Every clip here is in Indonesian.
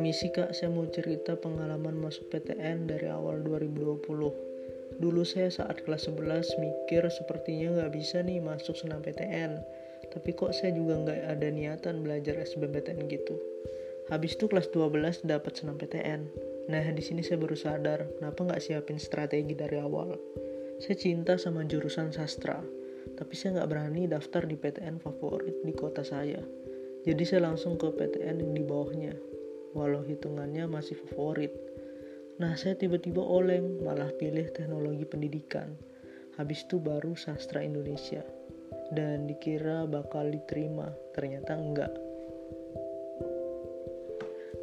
Permisi kak, saya mau cerita pengalaman masuk PTN dari awal 2020. Dulu saya saat kelas 11 mikir sepertinya nggak bisa nih masuk senam PTN. Tapi kok saya juga nggak ada niatan belajar SBMPTN gitu. Habis itu kelas 12 dapat senam PTN. Nah di sini saya baru sadar kenapa nggak siapin strategi dari awal. Saya cinta sama jurusan sastra, tapi saya nggak berani daftar di PTN favorit di kota saya. Jadi saya langsung ke PTN yang di bawahnya, walau hitungannya masih favorit. Nah saya tiba-tiba oleng malah pilih teknologi pendidikan. Habis itu baru sastra Indonesia. Dan dikira bakal diterima, ternyata enggak.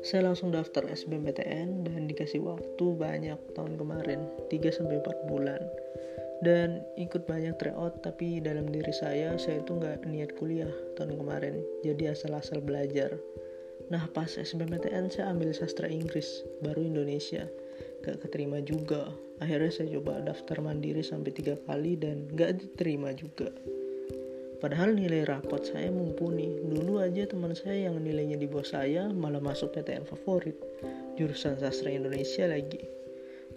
Saya langsung daftar SBMPTN dan dikasih waktu banyak tahun kemarin, 3-4 bulan dan ikut banyak tryout tapi dalam diri saya saya itu nggak niat kuliah tahun kemarin jadi asal-asal belajar nah pas SBMPTN saya ambil sastra Inggris baru Indonesia. Gak keterima juga. Akhirnya saya coba daftar mandiri sampai tiga kali dan gak diterima juga. Padahal nilai rapot saya mumpuni. Dulu aja teman saya yang nilainya di bawah saya malah masuk PTN favorit jurusan sastra Indonesia lagi.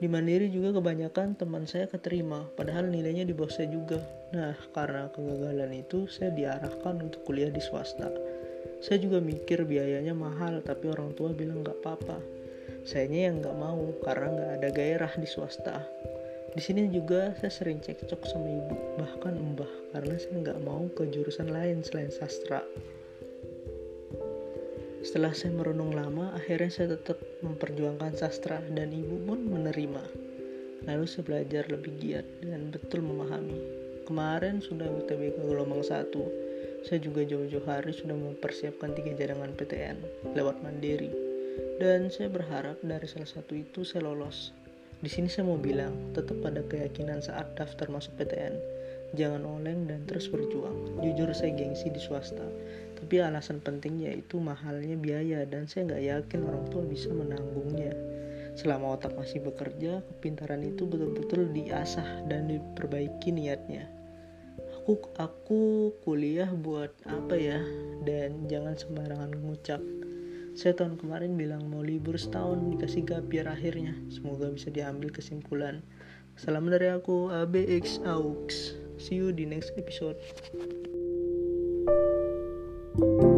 Di Mandiri juga kebanyakan teman saya keterima, padahal nilainya di bawah saya juga. Nah, karena kegagalan itu, saya diarahkan untuk kuliah di swasta. Saya juga mikir biayanya mahal, tapi orang tua bilang nggak apa-apa. Sayanya yang nggak mau, karena nggak ada gairah di swasta. Di sini juga saya sering cekcok sama ibu, bahkan mbah, karena saya nggak mau ke jurusan lain selain sastra. Setelah saya merenung lama, akhirnya saya tetap memperjuangkan sastra dan ibu pun menerima. Lalu saya belajar lebih giat dan betul memahami. Kemarin sudah UTBK gelombang satu. Saya juga jauh-jauh hari sudah mempersiapkan tiga jaringan PTN lewat mandiri. Dan saya berharap dari salah satu itu saya lolos. Di sini saya mau bilang, tetap pada keyakinan saat daftar masuk PTN. Jangan oleng dan terus berjuang. Jujur saya gengsi di swasta tapi alasan pentingnya itu mahalnya biaya dan saya nggak yakin orang tua bisa menanggungnya. Selama otak masih bekerja, kepintaran itu betul-betul diasah dan diperbaiki niatnya. Aku aku kuliah buat apa ya? Dan jangan sembarangan ngucap. Saya tahun kemarin bilang mau libur setahun dikasih gapir akhirnya. Semoga bisa diambil kesimpulan. Salam dari aku ABX AUX. See you di next episode. thank you